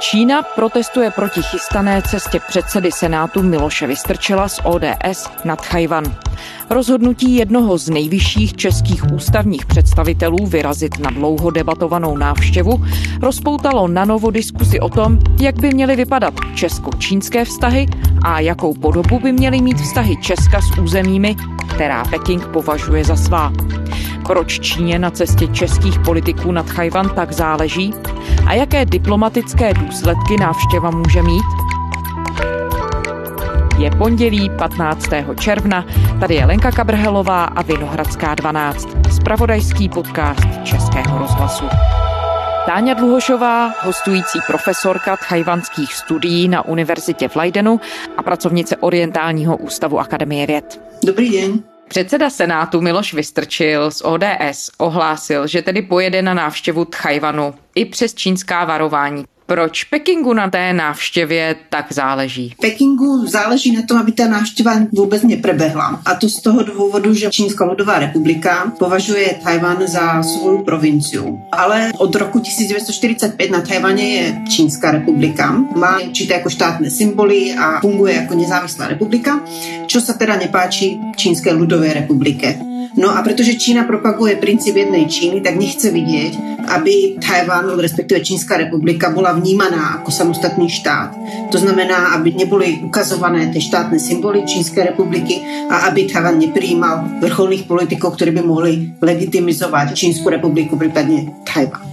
Čína protestuje proti chystané cestě předsedy Senátu Miloše Vystrčila z ODS na Tchajvan. Rozhodnutí jednoho z nejvyšších českých ústavních představitelů vyrazit na dlouho debatovanou návštěvu rozpoutalo na novo diskusi o tom, jak by měly vypadat česko-čínské vztahy a jakou podobu by měly mít vztahy Česka s územími, která Peking považuje za svá. Proč Číně na cestě českých politiků nad Chajvan tak záleží a jaké diplomatické důsledky návštěva může mít? Je pondělí 15. června, tady je Lenka Kabrhelová a Vinohradská 12, spravodajský podcast Českého rozhlasu. Táňa Dluhošová, hostující profesorka tchajvanských studií na univerzitě v Leidenu a pracovnice Orientálního ústavu Akademie věd. Dobrý den. Předseda Senátu Miloš Vystrčil z ODS ohlásil, že tedy pojede na návštěvu Tchajvanu i přes čínská varování. Proč Pekingu na té návštěvě tak záleží? Pekingu záleží na tom, aby ta návštěva vůbec neprebehla. A to z toho důvodu, že Čínská lidová republika považuje Tajvan za svou provinciu. Ale od roku 1945 na Tajvaně je Čínská republika. Má určité jako štátné symboly a funguje jako nezávislá republika, čo se teda nepáči Čínské lidové republike. No a protože Čína propaguje princip jednej Číny, tak nechce vidět, aby Tajván, respektive Čínská republika, byla vnímaná jako samostatný štát. To znamená, aby nebyly ukazované ty štátné symboly Čínské republiky a aby Tajván nepřijímal vrcholných politiků, kteří by mohli legitimizovat Čínskou republiku, případně Tajván.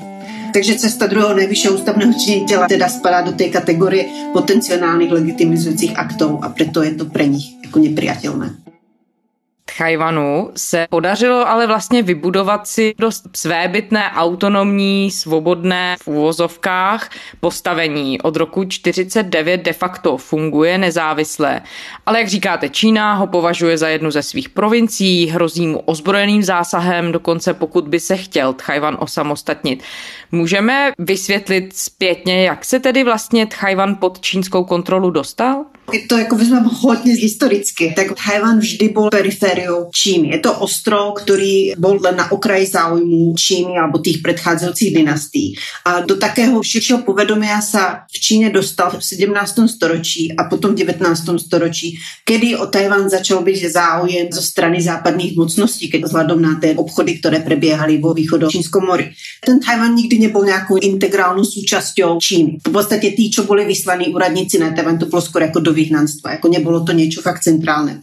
Takže cesta druhého nejvyššího ústavného činitele teda spadá do té kategorie potenciálních legitimizujících aktů a proto je to pro nich jako nepriateľné. Tchajvanu se podařilo ale vlastně vybudovat si dost svébytné, autonomní, svobodné v úvozovkách postavení. Od roku 49 de facto funguje nezávisle. Ale jak říkáte, Čína ho považuje za jednu ze svých provincií, hrozí mu ozbrojeným zásahem, dokonce pokud by se chtěl Tchajvan osamostatnit. Můžeme vysvětlit zpětně, jak se tedy vlastně Tchajvan pod čínskou kontrolu dostal? Je to jako vezmeme hodně historicky, tak Tajvan vždy byl perifériou Číny. Je to ostrov, který byl na okraji záujmu Číny alebo těch předcházejících dynastí. A do takého širšího povedomí se v Číně dostal v 17. storočí a potom v 19. storočí, kdy o Tajvan začal být záujem zo strany západních mocností, keď vzhledem na ty obchody, které preběhaly vo východu Čínskom mori. Ten Tajvan nikdy nebyl nějakou integrálnou součástí Číny. V podstatě tí, čo byli vyslaní úradníci na Tajvan, to bylo skoro jako do vyhnanstva. Jako nebylo to něco fakt centrálne.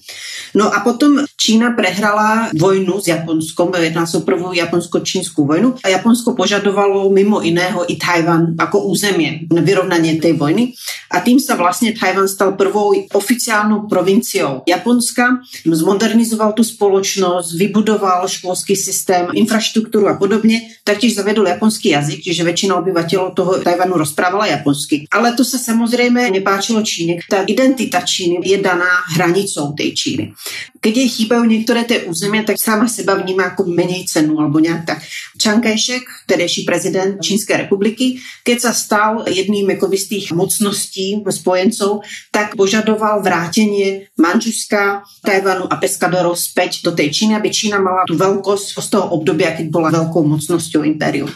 No a potom Čína prehrala vojnu s Japonskom, jedná se o prvou japonsko-čínskou vojnu a Japonsko požadovalo mimo iného i Tajvan jako území na vyrovnání té vojny a tím se vlastně Tajvan stal prvou oficiálnou provinciou Japonska, zmodernizoval tu společnost, vybudoval školský systém, infrastrukturu a podobně, taktiež zavedl japonský jazyk, že většina obyvatel toho Tajvanu rozprávala japonsky. Ale to se samozřejmě nepáčilo Číně. Ta identita Číny je daná hranicou té Číny. Keď jej chýbají některé ty území, tak sama seba vnímá jako méně cenu, alebo nějak tak. Chiang Kai-shek, tehdejší prezident Čínské republiky, keď se stal jedným jako z těch mocností spojenců, tak požadoval vrátění Manžuska, Tajvanu a Pescadoro zpět do té Číny, aby Čína mala tu velkost z toho období, keď byla velkou mocností impériu.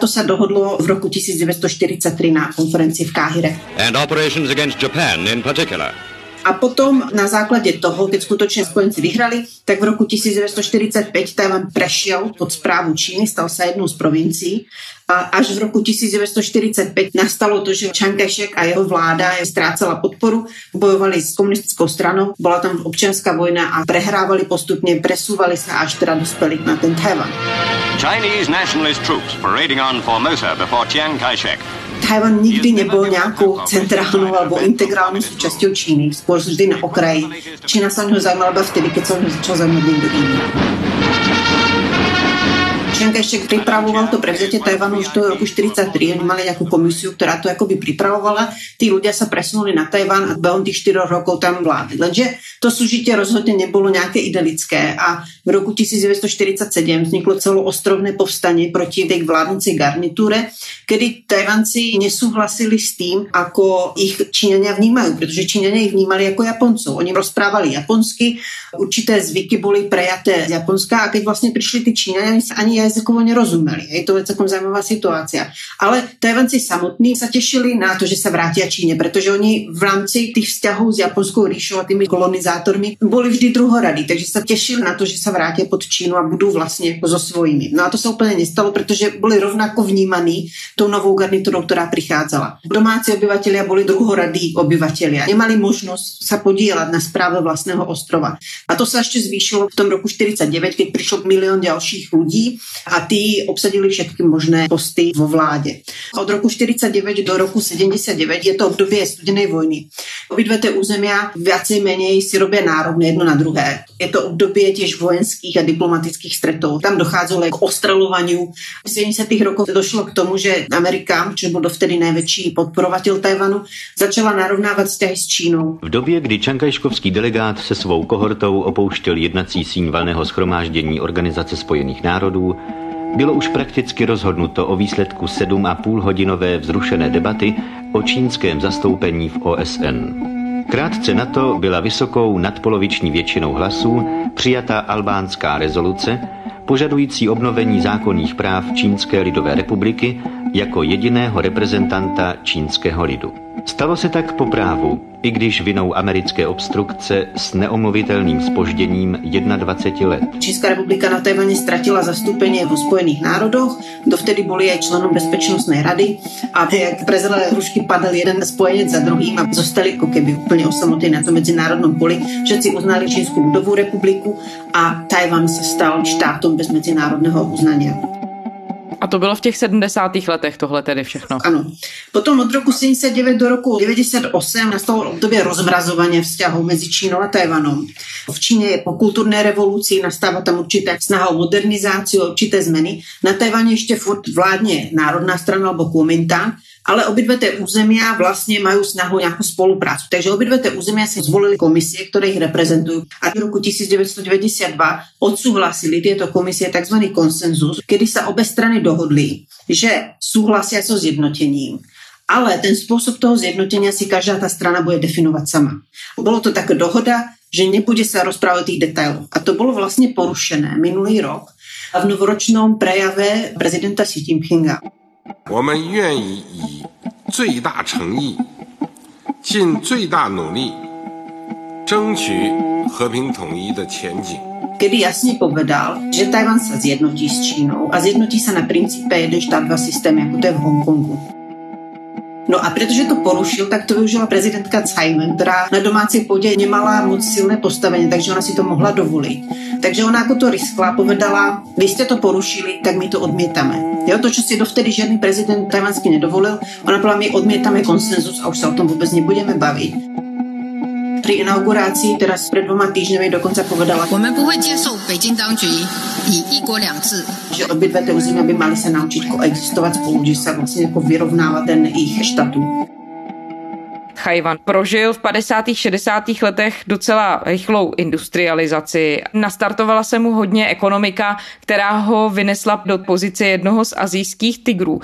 To se dohodlo v roku 1943 na konferenci v Káhire. And operations against Japan in particular. A potom na základě toho, keď skutočně spojenci vyhrali, tak v roku 1945 Tajvan prešel pod zprávu Číny, stal se jednou z provincií. A až v roku 1945 nastalo to, že Chiang Kai-shek a jeho vláda je ztrácela podporu, bojovali s komunistickou stranou, byla tam občanská vojna a prehrávali postupně, presúvali se až teda dospěli na ten Taiwan. Chinese nationalist troops parading on Formosa before Chiang Kai-shek Tajvan nikdy nebyl nějakou centrálnou nebo integrální součástí Číny, spíš vždy na okraji. Čína se o něho zajímala vtedy, když se o něho začal zajímat někdo jiný. Šenka ještě připravoval to prevzetě Tajvanu už do roku 43. Oni mali nějakou komisiu, která to jakoby připravovala. Tí ľudia sa presunuli na Tajvan a behom tých 4 rokov tam vládli. Lenže to súžitie rozhodně nebylo nějaké idylické a v roku 1947 vzniklo celoostrovné povstanie proti tej vládnúcej garnitúre, kedy Tajvanci nesúhlasili s tým, ako ich Číňania vnímajú, protože Číňania ich vnímali jako Japoncov. Oni rozprávali japonsky, určité zvyky byly prejaté z Japonska a keď vlastně přišli ty Číňania, ani jazykovo nerozumeli. Je to celkom zajímavá situácia. Ale Tajvanci samotní se těšili na to, že se vrátí Číně, protože oni v rámci těch vzťahů s japonskou ríšou a tými kolonizátormi byli vždy druhoradí, takže se těšili na to, že se vrátí pod Čínu a budou vlastně jako so svojimi. No a to se úplně nestalo, protože byli rovnako vnímaní tou novou garniturou, která přicházela. Domácí obyvatelé byli druhoradí obyvatelé. Nemali možnost se podílet na správě vlastného ostrova. A to se ještě zvýšilo v tom roku 49, když přišlo milion dalších lidí a ty obsadili všechny možné posty vo vládě. Od roku 49 do roku 79 je to období studené vojny. Obidve ty území viacej menej si robí nárovné jedno na druhé. Je to období těž vojenských a diplomatických stretů. Tam docházelo k ostrelování. V 70. rokoch došlo k tomu, že Amerika, což byl dovtedy největší podporovatel Tajvanu, začala narovnávat vztahy s Čínou. V době, kdy Čankajškovský delegát se svou kohortou opouštěl jednací síň valného schromáždění Organizace spojených národů, bylo už prakticky rozhodnuto o výsledku 7,5 hodinové vzrušené debaty o čínském zastoupení v OSN. Krátce na to byla vysokou nadpoloviční většinou hlasů přijata albánská rezoluce, požadující obnovení zákonných práv Čínské lidové republiky jako jediného reprezentanta čínského lidu. Stalo se tak po právu, i když vinou americké obstrukce s neomluvitelným spožděním 21 let. Česká republika na Tajvaně ztratila zastoupení v Spojených národoch, dovtedy byli aj členom Bezpečnostné rady a jak prezele hrušky padl jeden spojenec za druhým a zostali jako keby úplně osamotení na tom mezinárodnom poli. Všetci uznali Čínskou lidovou republiku a Tajvan se stal štátom bez mezinárodného uznania. A to bylo v těch 70. letech tohle tedy všechno. Ano. Potom od roku 79 do roku 98 nastalo období rozmrazování vzťahů mezi Čínou a Tajvanom. V Číně je po kulturné revoluci, nastává tam určitá snaha o modernizaci, určité změny. Na Tajvaně ještě furt vládně národná strana nebo Kuomintang, ale obidve tie územia vlastne majú snahu nejakú spoluprácu. Takže obidve tie územia si zvolili komisie, ktoré ich reprezentujú. A v roku 1992 odsúhlasili tieto komisie tzv. konsenzus, kedy sa obe strany dohodli, že súhlasia so zjednotením. Ale ten spôsob toho zjednotenia si každá tá strana bude definovať sama. Bolo to taká dohoda, že nebude sa rozprávať o tých detailoch. A to bolo vlastne porušené minulý rok v novoročnom prejave prezidenta Xi Jinpinga. 我们愿意以最大诚意、尽最大努力争取和平统一的前景。kedy jasně povedal, že Tajvan se zjednotí s Čínou a zjednotí se na principe jeden štát, dva systémy, jako to je v Hongkongu. No a protože to porušil, tak to využila prezidentka Tsai která na domácí půdě nemala moc silné postavení, takže ona si to mohla dovolit. Takže ona jako to riskla, povedala, vy jste to porušili, tak my to odmětáme. Jo, to, co si dovtedy žádný prezident tajvanský nedovolil, ona povedala, my odmětáme konsenzus a už se o tom vůbec nebudeme bavit. Při inauguraci, teraz před dvoma týždňami dokonce povedala, že obě dvě ty území by mali se naučit koexistovat spolu, že se vlastně jako vyrovnává ten jejich statut. Chajvan prožil v 50. 60. letech docela rychlou industrializaci. Nastartovala se mu hodně ekonomika, která ho vynesla do pozice jednoho z azijských tigrů.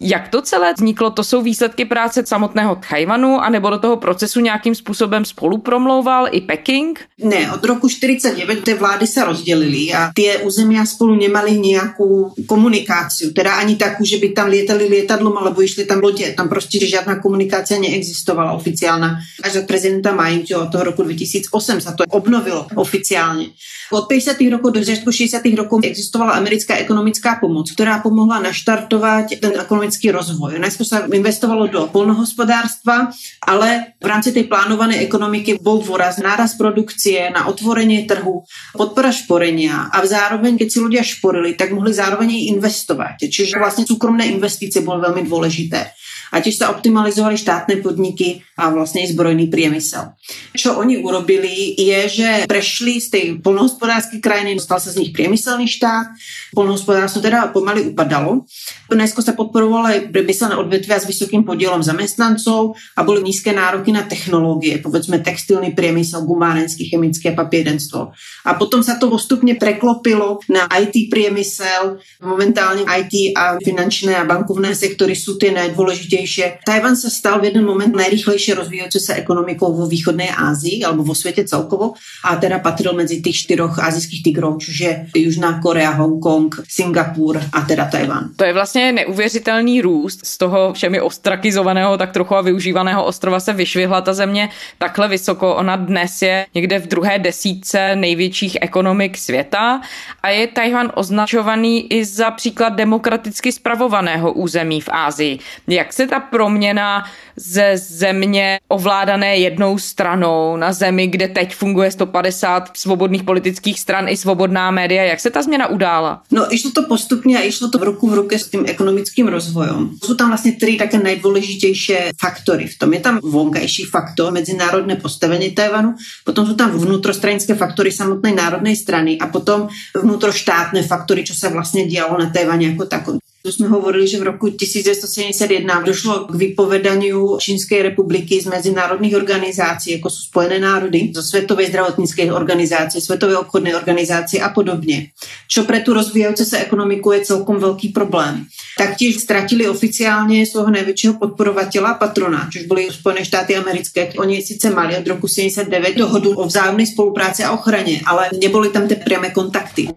Jak to celé vzniklo? To jsou výsledky práce samotného Chajvanu, anebo do toho procesu nějakým způsobem spolupromlouval i Peking? Ne, od roku 49 ty vlády se rozdělily a ty území spolu nemaly nějakou komunikaci, teda ani takovou, že by tam létali letadlom alebo išli tam lodě. Tam prostě žádná komunikace neexistovala oficiálna. Až za prezidenta Majinčo od toho roku 2008 se to obnovilo oficiálně. Od 50. rokov do 60. rokov existovala americká ekonomická pomoc, která pomohla naštartovat ten ekonomický rozvoj. Najskôr sa investovalo do polnohospodárstva, ale v rámci tej plánovanej ekonomiky bol dôraz náraz produkcie, na otvorenie trhu, podpora šporenia a zároveň, keď si ľudia šporili, tak mohli zároveň i investovať. Čiže vlastne súkromné investície boli veľmi dôležité a tiež sa optimalizovali štátne podniky a vlastne i zbrojný priemysel. Čo oni urobili je, že prešli z tej polnohospodárskej krajiny, stal sa z nich priemyselný štát, polnohospodárstvo teda pomaly upadalo. Dnesko sa podporovalo aj priemyselné odvetvia s vysokým podielom zamestnancov a boli nízke nároky na technológie, povedzme textilný priemysel, gumárenský, chemické a papierenstvo. A potom sa to postupne preklopilo na IT priemysel. Momentálne IT a finančné a bankovné sektory sú tie najdôležitejšie nejdůležitější. Tajvan se stal v jeden moment nejrychlejší rozvíjející se ekonomikou vo východné Asii alebo vo světě celkovo a teda patřil mezi těch čtyřoch azijských tigrů, což je Južná Korea, Hongkong, Singapur a teda Tajvan. To je vlastně neuvěřitelný růst z toho všemi ostrakizovaného, tak trochu a využívaného ostrova se vyšvihla ta země takhle vysoko. Ona dnes je někde v druhé desítce největších ekonomik světa a je Tajvan označovaný i za příklad demokraticky spravovaného území v Ázii. Jak se ta proměna ze země ovládané jednou stranou na zemi, kde teď funguje 150 svobodných politických stran i svobodná média, jak se ta změna udála? No, išlo to postupně a išlo to v ruku v ruce s tím ekonomickým rozvojem. Jsou tam vlastně tři také nejdůležitější faktory. V tom je tam vonkajší faktor, mezinárodné postavení Tajvanu, potom jsou tam vnitrostranické faktory samotné národné strany a potom vnitroštátné faktory, co se vlastně dělalo na Tajvaně jako takové. Tu jsme hovorili, že v roku 1971 došlo k vypovedaniu Čínské republiky z mezinárodních organizací, jako jsou Spojené národy, zo Světové zdravotnické organizace, Světové obchodné organizace a podobně. Čo pre tu rozvíjající se ekonomiku je celkom velký problém. Taktiež ztratili oficiálně svého největšího podporovatela patrona, což byly Spojené štáty americké. Oni sice mali od roku 79 dohodu o vzájemné spolupráci a ochraně, ale nebyly tam ty přímé kontakty.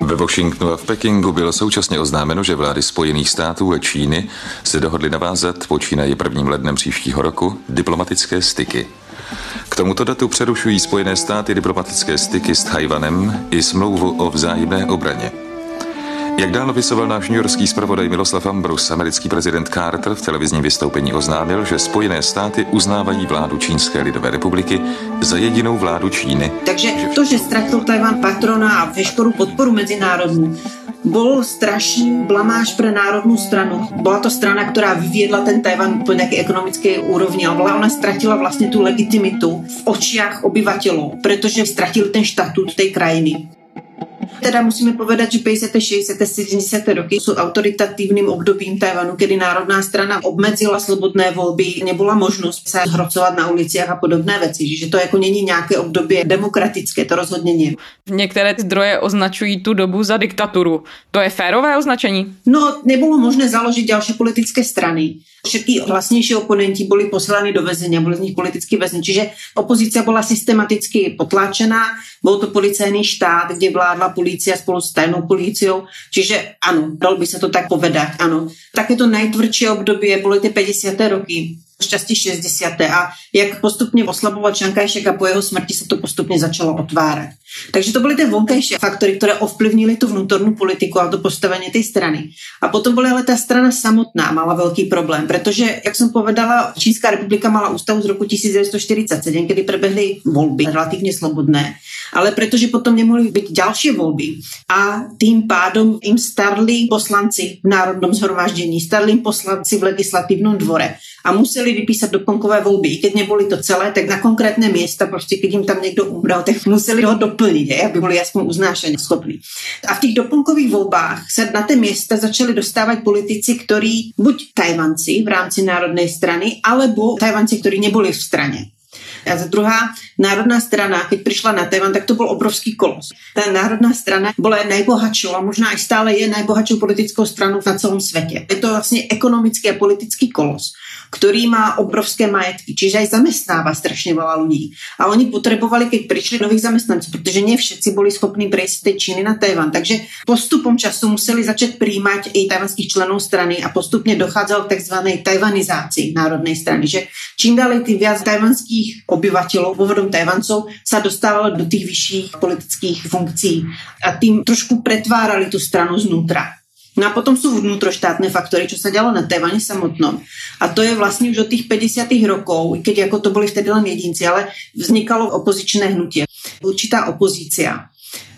Ve Washingtonu a v Pekingu bylo současně oznámeno, že vlády Spojených států a Číny se dohodly navázat počínaje 1. lednem příštího roku diplomatické styky. K tomuto datu přerušují Spojené státy diplomatické styky s Tajvanem i smlouvu o vzájemné obraně. Jak dál vysoval náš newyorský zpravodaj Miloslav Ambrus, americký prezident Carter v televizním vystoupení oznámil, že Spojené státy uznávají vládu Čínské lidové republiky za jedinou vládu Číny. Takže to, že ztratil Tajvan patrona a veškerou podporu mezinárodní, bol strašný blamáž pre národnou stranu. Byla to strana, která vyviedla ten Tajvan po nějaké ekonomické úrovni, ale ona ztratila vlastně tu legitimitu v očiach obyvatelů, protože ztratili ten štatut té krajiny. Teda musíme povedať, že 50., 60., 70. roky sú autoritatívnym obdobím Tajvanu, kedy Národná strana obmedzila slobodné volby, nebola možnost se hrocovat na ulicích a podobné věci, že to jako není nějaké období demokratické, to rozhodně nie. Některé zdroje označují tu dobu za diktaturu. To je férové označení? No, nebylo možné založit další politické strany. Všetky hlasnější oponenti byli poslány do väzenia, byli z nich politicky väzni. Čiže opozícia byla systematicky potláčená, byl to policejný štát, kde vládla policia spolu s tajnou policiou. Čiže ano, dal by se to tak povedať, ano. Také to nejtvrdší období byly ty 50. roky šťastí 60. a jak postupně oslabovat Šankajšek a po jeho smrti se to postupně začalo otvárat. Takže to byly ty vonkajší faktory, které ovplyvnily tu vnútornou politiku a to postavení té strany. A potom byla ale ta strana samotná, mala velký problém, protože, jak jsem povedala, Čínská republika mala ústavu z roku 1947, kdy prebehly volby relativně slobodné, ale protože potom nemohly být další volby a tým pádom jim starli poslanci v Národnom zhromáždění, starli jim poslanci v legislativním dvore a museli vypísat doplnkové volby. I keď neboli to celé, tak na konkrétne miesta, prostě keď jim tam někdo umral, tak museli ho doplnit, je, aby byli aspoň uznášení schopní. A v těch doplnkových volbách se na ty města začali dostávat politici, ktorí buď Tajvanci v rámci národnej strany, alebo Tajvanci, ktorí neboli v straně. A za druhá, národná strana, keď přišla na Tajvan, tak to byl obrovský kolos. Ta národná strana byla nejbohatší a možná i stále je nejbohatší politickou stranou na celém světě. Je to vlastně ekonomický a politický kolos který má obrovské majetky, čiže aj zamestnáva strašně veľa lidí. A oni potřebovali, keď přišli nových zaměstnanců, protože ne všetci byli schopni prejsť z té Číny na Tajvan. Takže postupom času museli začít přijímat i tajvanských členů strany a postupně docházelo k tzv. tajvanizaci národnej strany, že čím dále tým viac tajvanských obyvatelů, pôvodom Tajvancov, sa dostávalo do těch vyšších politických funkcí a tým trošku pretvárali tu stranu znútra. No a potom sú vnútroštátne faktory, čo sa dialo na Tajvane samotnom. A to je vlastně už od tých 50. rokov, keď jako to boli vtedy len jedinci, ale vznikalo opozičné hnutie. Určitá opozícia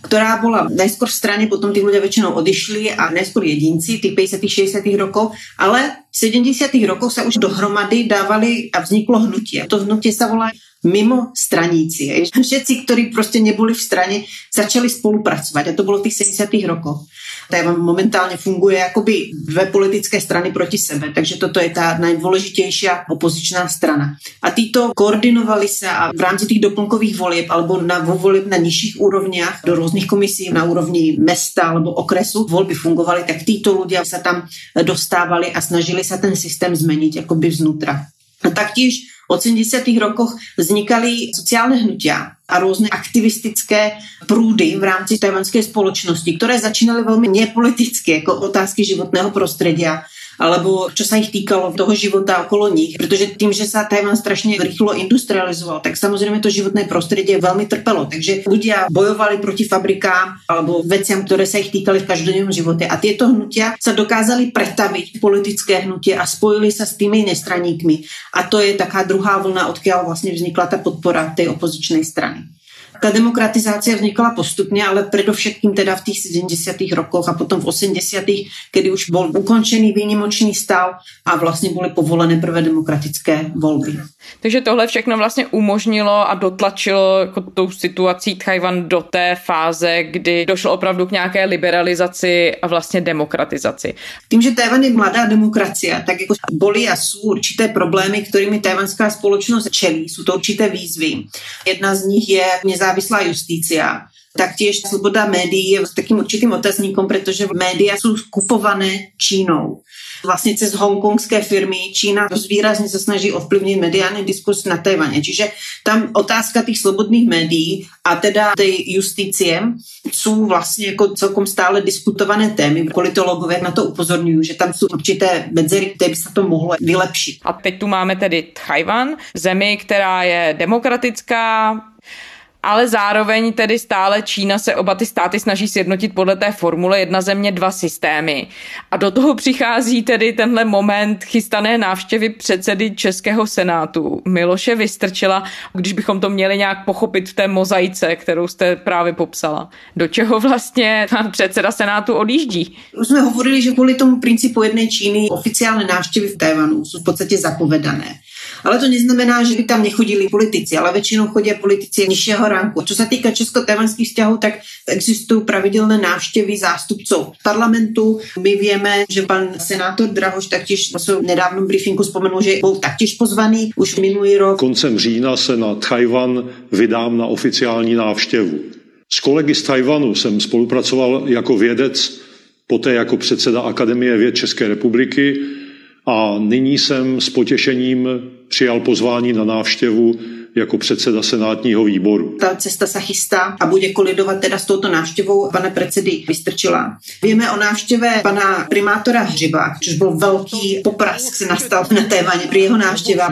ktorá bola najskôr v strane, potom tí ľudia väčšinou odišli a najskôr jedinci, tých 50. 60. rokov, ale v 70. rokoch sa už dohromady dávali a vzniklo hnutie. To hnutie sa volá mimo straníci. Všetci, ktorí prostě neboli v straně, začali spolupracovat a to bylo v těch 70. rokoch. Tajvan momentálně funguje jakoby dvě politické strany proti sebe, takže toto je ta nejdůležitější opozičná strana. A títo koordinovali se a v rámci těch doplnkových volieb alebo na voleb na nižších úrovních do různých komisí na úrovni města alebo okresu volby fungovaly, tak títo lidé se tam dostávali a snažili se ten systém změnit jakoby vznútra. Taktiež v 80. rokoch vznikaly sociálne hnutia a různé aktivistické průdy v rámci tajvanské společnosti, které začínaly velmi nepoliticky, jako otázky životného prostředí alebo čo sa ich týkalo toho života okolo nich, protože tým, že sa Tajvan strašne rýchlo industrializoval, tak samozrejme to životné prostredie veľmi trpelo. Takže ľudia bojovali proti fabrikám alebo veciam, ktoré sa ich týkali v každodennom živote. A tieto hnutia sa dokázali pretaviť v politické hnutie a spojili sa s tými nestraníkmi. A to je taká druhá vlna, odkiaľ vlastne vznikla ta podpora tej opozičnej strany. Ta demokratizácia vznikla postupně, ale predovšetkým teda v těch 70. rokoch a potom v 80. kdy už byl ukončený výnimočný stav a vlastně byly povolené prvé demokratické volby. Takže tohle všechno vlastně umožnilo a dotlačilo jako tou situací Tchajvan do té fáze, kdy došlo opravdu k nějaké liberalizaci a vlastně demokratizaci. Tím, že Tajvan je mladá demokracie, tak jako boli a jsou určité problémy, kterými tajvanská společnost čelí. Jsou to určité výzvy. Jedna z nich je nezávislá justícia. Taktiež sloboda médií je takým určitým otazníkom, protože média jsou kupované Čínou vlastně cez hongkongské firmy Čína výrazně se snaží ovplyvnit mediální diskurs na Tajvaně. Čiže tam otázka těch slobodných médií a teda té justicie jsou vlastně jako celkom stále diskutované témy. Politologové na to upozorňují, že tam jsou určité medzery, které by se to mohlo vylepšit. A teď tu máme tedy Tajvan, zemi, která je demokratická, ale zároveň tedy stále Čína se oba ty státy snaží sjednotit podle té formule jedna země, dva systémy. A do toho přichází tedy tenhle moment chystané návštěvy předsedy Českého senátu Miloše Vystrčila, když bychom to měli nějak pochopit v té mozaice, kterou jste právě popsala. Do čeho vlastně předseda senátu odjíždí? Už jsme hovorili, že kvůli tomu principu jedné Číny oficiální návštěvy v Tajvanu jsou v podstatě zapovedané. Ale to neznamená, že by tam nechodili politici, ale většinou chodí politici nižšího ranku. Co se týká česko-tajvanských vzťahů, tak existují pravidelné návštěvy zástupců parlamentu. My víme, že pan senátor Drahoš taktěž v nedávnom briefingu vzpomenul, že byl taktěž pozvaný už minulý rok. Koncem října se na Tajvan vydám na oficiální návštěvu. S kolegy z Tajvanu jsem spolupracoval jako vědec, poté jako předseda Akademie věd České republiky a nyní jsem s potěšením přijal pozvání na návštěvu jako předseda senátního výboru. Ta cesta se chystá a bude kolidovat teda s touto návštěvou pana předsedy Vystrčila. Víme o návštěve pana primátora Hřiba, což byl velký popras, se nastal na Tévaně při jeho návštěvě.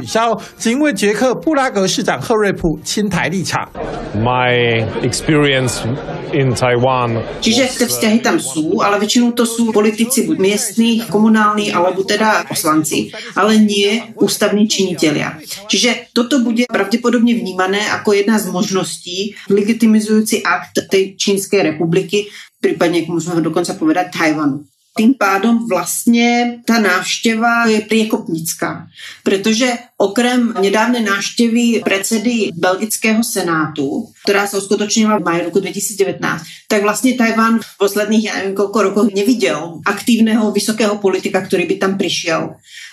My experience in Taiwan. Čiže ty vzťahy tam jsou, ale většinou to jsou politici buď místní, komunální, alebo teda poslanci, ale nie ústavní činitelia. Čiže toto bude pravděpodobně pravděpodobně vnímané jako jedna z možností legitimizující akt té Čínské republiky, případně, jak můžeme dokonce povedat, Tajvanu. Tým pádom vlastně ta návštěva je priekopnická, protože okrem nedávné návštěvy predsedy belgického senátu, která se uskutečnila v maji roku 2019, tak vlastně Tajvan v posledních, já nevím, rokov neviděl aktivného vysokého politika, který by tam přišel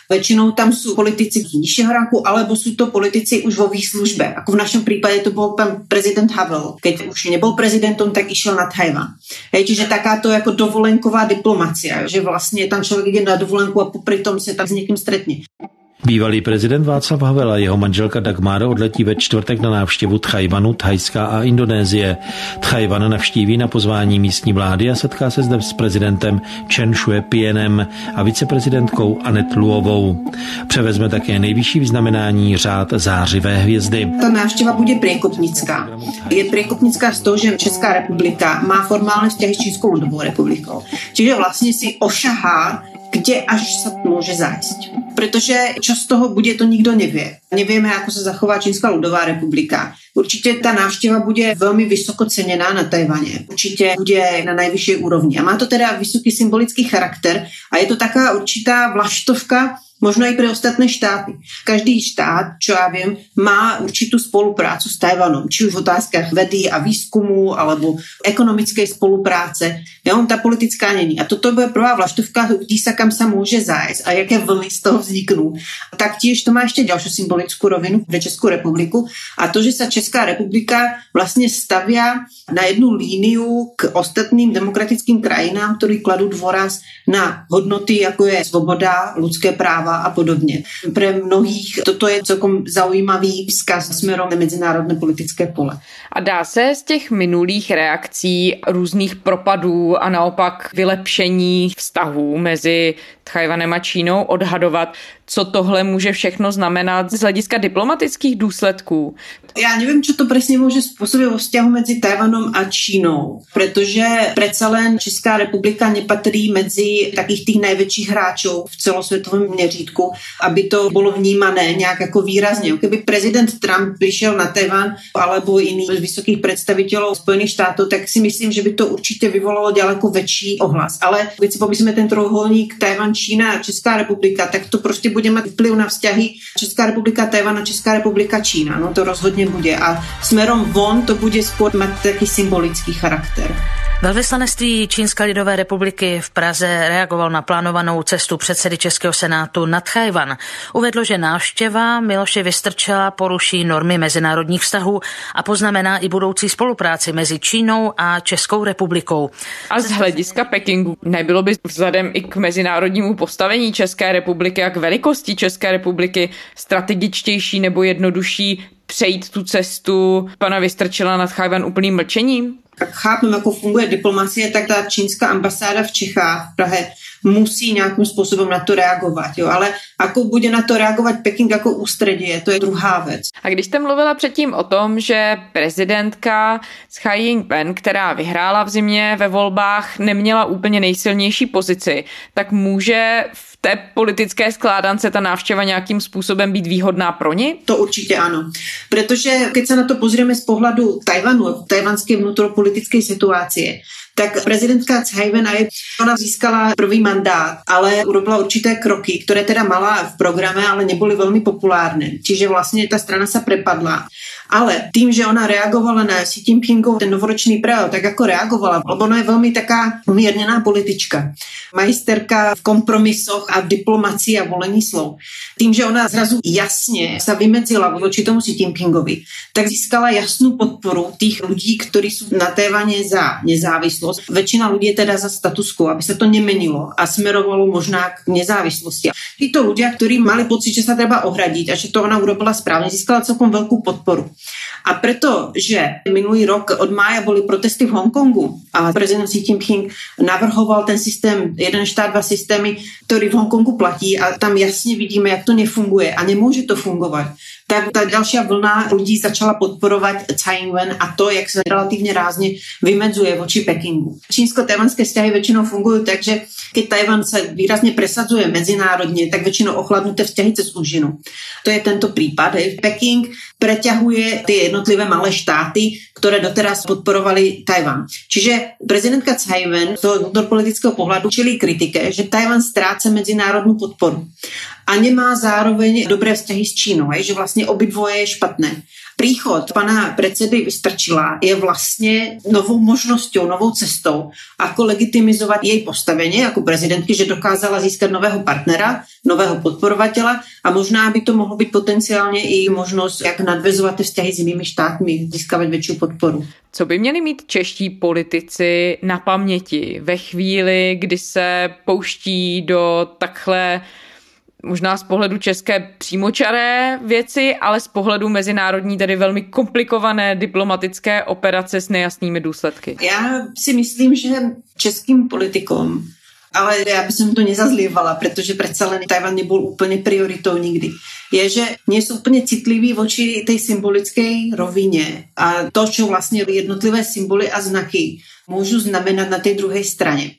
Většinou tam jsou politici nižšího ranku, alebo jsou to politici už vo výslužbe. Jako v našem případě to byl pan prezident Havel. Keď už nebyl prezidentom, tak išel na Tajvan. Hej, čiže taká to jako dovolenková diplomacia, že vlastně tam člověk jde na dovolenku a popri tom se tam s někým stretne. Bývalý prezident Václav Havel a jeho manželka Dagmar odletí ve čtvrtek na návštěvu Tchajvanu, Thajska a Indonésie. Tchajvan navštíví na pozvání místní vlády a setká se zde s prezidentem Chen Shui-pienem a viceprezidentkou Anet Luovou. Převezme také nejvyšší vyznamenání řád zářivé hvězdy. Ta návštěva bude priekopnická. Je priekopnická z toho, že Česká republika má formální vztahy s lidovou republikou. Čiže vlastně si ošahá kde až se může zajít. Protože čo z toho bude, to nikdo neví. Nevíme, jak se zachová Čínská lidová republika. Určitě ta návštěva bude velmi vysoko ceněná na Tajvaně. Určitě bude na nejvyšší úrovni. A má to teda vysoký symbolický charakter a je to taká určitá vlaštovka možno i pre ostatné štáty. Každý štát, čo ja viem, má určitú spoluprácu s Tajvanom, či už v otázkach vedy a výskumu, alebo ekonomickej spolupráce. Ja, on tá politická není. A toto bude prvá vlaštovka, uvidí sa, kam sa môže zájsť a jaké vlny z toho vzniknú. Taktiež to má ešte ďalšiu symbolickú rovinu pre Českú republiku a to, že sa Česká republika vlastne stavia na jednu líniu k ostatným demokratickým krajinám, ktorí kladú dôraz na hodnoty, ako je svoboda, ľudské práva a podobně. Pre mnohých toto je celkom zaujímavý vzkaz směrem na mezinárodné politické pole. A dá se z těch minulých reakcí různých propadů a naopak vylepšení vztahů mezi Tchajvanem a Čínou odhadovat, co tohle může všechno znamenat z hlediska diplomatických důsledků. Já nevím, co to přesně může způsobit o vzťahu mezi Tajvanom a Čínou, protože přece Česká republika nepatří mezi takých těch největších hráčů v celosvětovém měřítku, aby to bylo vnímané nějak jako výrazně. Kdyby prezident Trump přišel na Tajvan alebo jiný z vysokých představitelů Spojených států, tak si myslím, že by to určitě vyvolalo daleko větší ohlas. Ale když si pomyslíme ten trojuholník Tajvan, Čína a Česká republika, tak to prostě bude mít vplyv na vzťahy Česká republika, Tajvan a Česká republika, Čína. No to rozhodně bude. A smerom von to bude sport mít taký symbolický charakter. Velvyslanectví Čínské lidové republiky v Praze reagoval na plánovanou cestu předsedy Českého senátu na Tchajvan. Uvedlo, že návštěva Miloše Vystrčela poruší normy mezinárodních vztahů a poznamená i budoucí spolupráci mezi Čínou a Českou republikou. A z hlediska Pekingu nebylo by vzhledem i k mezinárodnímu postavení České republiky a k velikosti České republiky strategičtější nebo jednodušší přejít tu cestu pana Vystrčila nad Tchajvan úplným mlčením? Jak chápem, jako funguje diplomacie, tak ta čínská ambasáda v Čechách, v Prahe, musí nějakým způsobem na to reagovat. Jo? Ale ako bude na to reagovat Peking jako ústředí, to je druhá věc. A když jste mluvila předtím o tom, že prezidentka Tsai Ing-wen, která vyhrála v zimě ve volbách, neměla úplně nejsilnější pozici, tak může v té politické skládance ta návštěva nějakým způsobem být výhodná pro ní? To určitě ano. Protože když se na to pozrieme z pohledu Tajvanu, tajvanské vnútropolitické situace, tak prezidentka Ing-wen, ona získala první mandát, ale urobila určité kroky, které teda mala v programe, ale nebyly velmi populárné. Čiže vlastně ta strana se prepadla. Ale tým, že ona reagovala na Xi Jinpingov ten novoročný prejav, tak jako reagovala, lebo ona je velmi taká umírněná politička. Majsterka v kompromisoch a v diplomacii a volení slov. Tým, že ona zrazu jasně se vymedzila voči tomu Xi Jinpingovi, tak získala jasnou podporu těch lidí, kteří jsou na Tévaně za nezávislost. Většina lidí je teda za status quo, aby se to nemenilo a smerovalo možná k nezávislosti. Títo ľudia, ktorí mali pocit, že sa treba ohradiť a že to ona urobila správne, získala celkom veľkú podporu. A preto, že minulý rok od mája boli protesty v Hongkongu a prezident Xi Jinping navrhoval ten systém jeden štát, dva systémy, ktorý v Hongkongu platí a tam jasne vidíme, jak to nefunguje a nemôže to fungovať tak ta další vlna lidí začala podporovat Tsai Ing-wen a to, jak se relativně rázně vymedzuje voči Pekingu. Čínsko-tajvanské vztahy většinou fungují tak, že když Tajvan se výrazně presadzuje mezinárodně, tak většinou ochladnuté vztahy cez úžinu. To je tento případ. Peking preťahuje ty jednotlivé malé štáty, které doteraz podporovali Tajvan. Čiže prezidentka Tsai Ing-wen z toho politického pohledu čili kritike, že Tajvan ztrácí mezinárodní podporu a nemá zároveň dobré vzťahy s Čínou, že vlastně obidvoje je špatné. Príchod pana predsedy Vystrčila je vlastně novou možností, novou cestou, ako legitimizovat její postavení jako prezidentky, že dokázala získat nového partnera, nového podporovatela a možná by to mohlo být potenciálně i možnost, jak nadvezovat ty vzťahy s jinými štátmi, získávat větší podporu. Co by měli mít čeští politici na paměti ve chvíli, kdy se pouští do takhle možná z pohledu české přímočaré věci, ale z pohledu mezinárodní tedy velmi komplikované diplomatické operace s nejasnými důsledky. Já si myslím, že českým politikům ale já bych to nezazlievala, protože přece len Tajvan nebyl úplně prioritou nikdy. Je, že nie jsou úplně citliví voči tej symbolické rovině a to, čo vlastně jednotlivé symboly a znaky můžu znamenat na té druhé straně.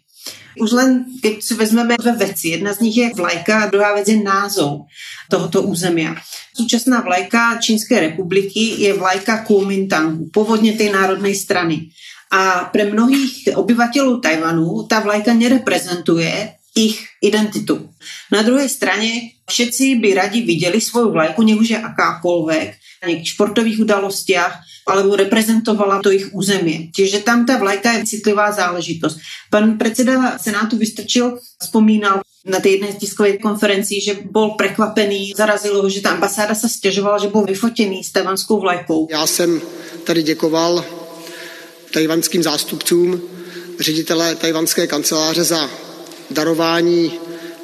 Už len, keď si vezmeme dve veci. Jedna z nich je vlajka a druhá vec je názov tohoto územia. Súčasná vlajka Čínské republiky je vlajka Kuomintangu, pôvodne tej národnej strany. A pre mnohých obyvateľov Tajvanu tá vlajka nereprezentuje ich identitu. Na druhé straně všetci by radi viděli svou vlajku, nech už je akákoľvek, nějakých športových udalostiach, alebo reprezentovala to jejich území. Čiže tam ta vlajka je citlivá záležitost. Pan predseda Senátu Vystrčil vzpomínal na té jedné tiskové konferenci, že byl prekvapený, zarazilo ho, že ta ambasáda se stěžovala, že byl vyfotěný s tajvanskou vlajkou. Já jsem tady děkoval tajvanským zástupcům, ředitele tajvanské kanceláře za darování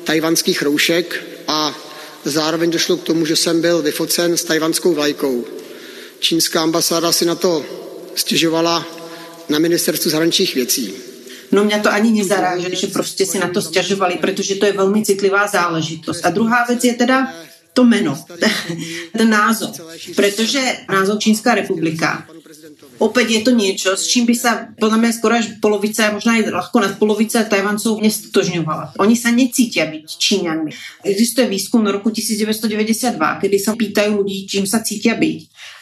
tajvanských roušek a zároveň došlo k tomu, že jsem byl vyfocen s tajvanskou vlajkou. Čínská ambasáda si na to stěžovala na ministerstvu zahraničních věcí. No mě to ani nezaráží, že prostě si na to stěžovali, protože to je velmi citlivá záležitost. A druhá věc je teda to jméno, ten názov. Protože názov Čínská republika Opäť je to niečo, s čím by sa podľa mňa skoro až polovica, možno aj ľahko nad polovica Tajvancov nestotožňovala. Oni sa necítia byť Číňanmi. Existuje výskum na roku 1992, kedy sa pýtajú ľudí, čím sa cítia byť.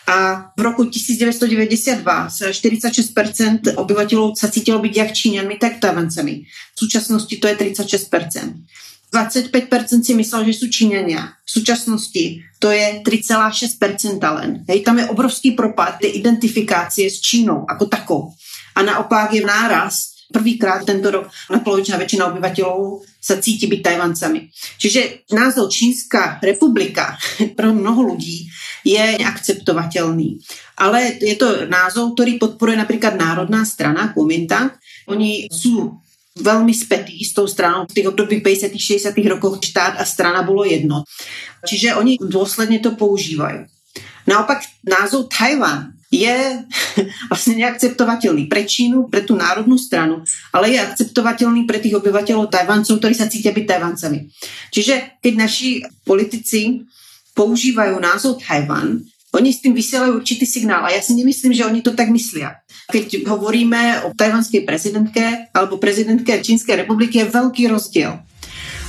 A v roku 1992 sa 46% obyvateľov sa cítilo byť jak Číňanmi, tak Tajvancami. V súčasnosti to je 36%. 25% si myslel, že jsou Číňania. V současnosti to je 3,6% len. Hej, tam je obrovský propad té identifikácie s Čínou jako takou. A naopak je náraz prvýkrát tento rok na polovičná většina obyvateľov sa cíti byť Tajvancami. Čiže názov Čínská republika pro mnoho ľudí je neakceptovatelný. Ale je to názov, ktorý podporuje napríklad Národná strana Kuomintang. Oni sú veľmi spätý s tou stranou. V tých období 50. 60. rokoch štát a strana bolo jedno. Čiže oni dôsledne to používajú. Naopak názov Tajvan je vlastně neakceptovatelný pre Čínu, pre tú národnú stranu, ale je akceptovatelný pre tých obyvateľov Tajvancov, ktorí sa cítia byť Tajvancami. Čiže keď naši politici používajú názov Tajvan, oni s tým vysielajú určitý signál a já si nemyslím, že oni to tak myslia. Keď hovoríme o tajvanské prezidentke alebo prezidentke Čínské republiky, je velký rozdíl.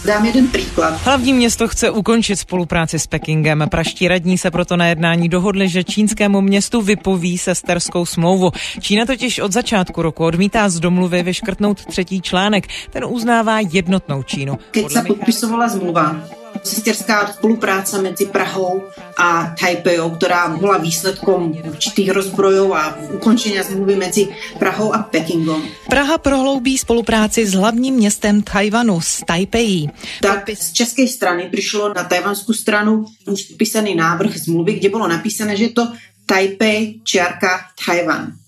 Dám jeden příklad. Hlavní město chce ukončit spolupráci s Pekingem. Praští radní se proto na jednání dohodli, že čínskému městu vypoví sesterskou smlouvu. Čína totiž od začátku roku odmítá z domluvy vyškrtnout třetí článek. Ten uznává jednotnou Čínu. Keď se podpisovala zmluva, sesterská spolupráca medzi Prahou a Taipejou, která byla výsledkom určitých rozbrojov a ukončenia zmluvy mezi Prahou a Pekingom. Praha prohloubí spolupráci s hlavním městem Tajvanu, s Taipejí. Tak z české strany přišlo na tajvanskou stranu už písaný návrh zmluvy, kde bylo napísané, že to Taipei čiarka Tajvan.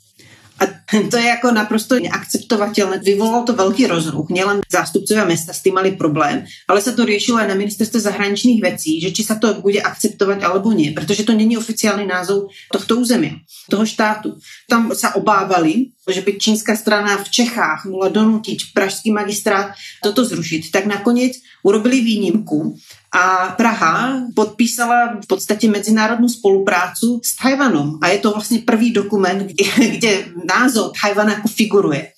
To je jako naprosto neakceptovatelné. Vyvolalo to velký rozruch. Nielen zástupcové města s tím mali problém, ale se to řešilo i na ministerstve zahraničních věcí, že či se to bude akceptovat alebo nie, protože to není oficiální názov tohto území, toho štátu. Tam se obávali, že by čínská strana v Čechách mohla donutit pražský magistrát toto zrušit, tak nakonec urobili výnimku a Praha podpísala v podstatě mezinárodní spoluprácu s Tajvanom a je to vlastně první dokument, kde, kde názov Tajvan jako figuruje.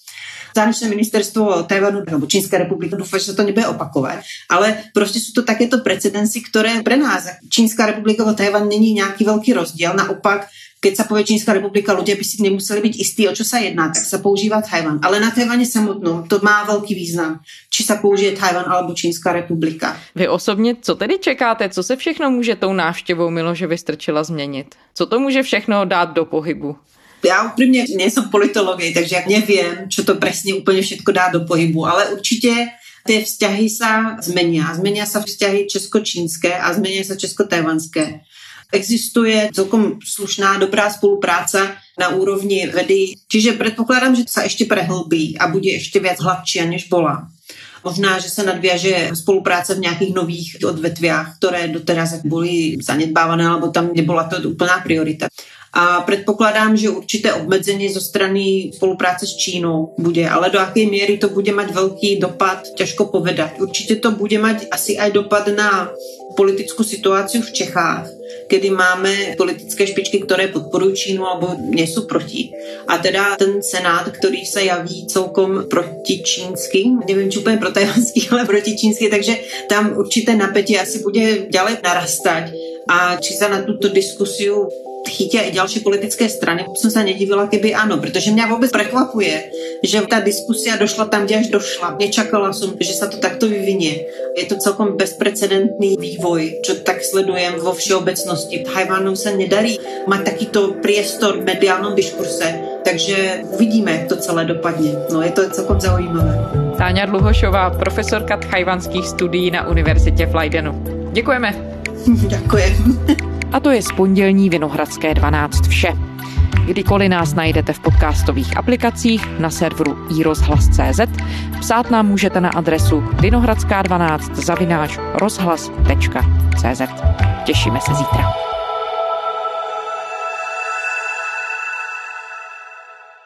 Zahraničné ministerstvo Tajvanu nebo Čínské republiky, doufám, že se to nebude opakovat, ale prostě jsou to takéto precedenci, které pre nás Čínská republika a Tajvan není nějaký velký rozdíl, naopak keď sa povie Čínská republika, ľudia by si nemuseli byť istí, o čo sa jedná, tak sa používa Tajvan. Ale na Tajvane samotnom to má velký význam, či sa použije Tajvan alebo Čínská republika. Vy osobně co tedy čekáte? Co se všechno může tou návštěvou Miloše Vystrčila změnit? Co to může všechno dát do pohybu? Já upřímně nejsem politologej, takže jak nevím, čo to přesně úplně všechno dá do pohybu, ale určitě ty vzťahy se změní. Změní se vzťahy česko-čínské a změní se česko-tajvanské. Existuje celkom slušná, dobrá spolupráce na úrovni vedy, čiže předpokládám, že se ještě prehlbí a bude ještě víc hladší, než bola. Možná, že se nadvěže spolupráce v nějakých nových odvetvích, které doteraz byly zanedbávané, alebo tam nebyla to úplná priorita. A předpokládám, že určité obmedzení zo strany spolupráce s Čínou bude, ale do jaké míry to bude mať velký dopad, těžko povedat. Určitě to bude mať asi aj dopad na politickou situaci v Čechách, kedy máme politické špičky, které podporují Čínu alebo nejsou proti. A teda ten senát, který se javí celkom proti čínsky, nevím, či úplně pro tajvanský, ale proti čínsky, takže tam určité napětí asi bude ďalej narastat. A či se na tuto diskusiu chytia i ďalšie politické strany, som sa nedivila, keby áno, pretože mňa vôbec prekvapuje, že tá diskusia došla tam, kde až došla. Nečakala som, že sa to takto vyvinie. Je to celkom bezprecedentný vývoj, čo tak sledujem vo všeobecnosti. Tajvanu sa nedarí mať takýto priestor v mediálnom diskurse, takže uvidíme, jak to celé dopadne. No je to celkom zaujímavé. Táňa Dluhošová, profesorka tchajvanských studií na univerzitě v Leidenu. Děkujeme. Děkuji. A to je z pondělní Vinohradské 12 vše. Kdykoliv nás najdete v podcastových aplikacích na serveru iRozhlas.cz, psát nám můžete na adresu vinohradská12 zavináč rozhlas.cz. Těšíme se zítra.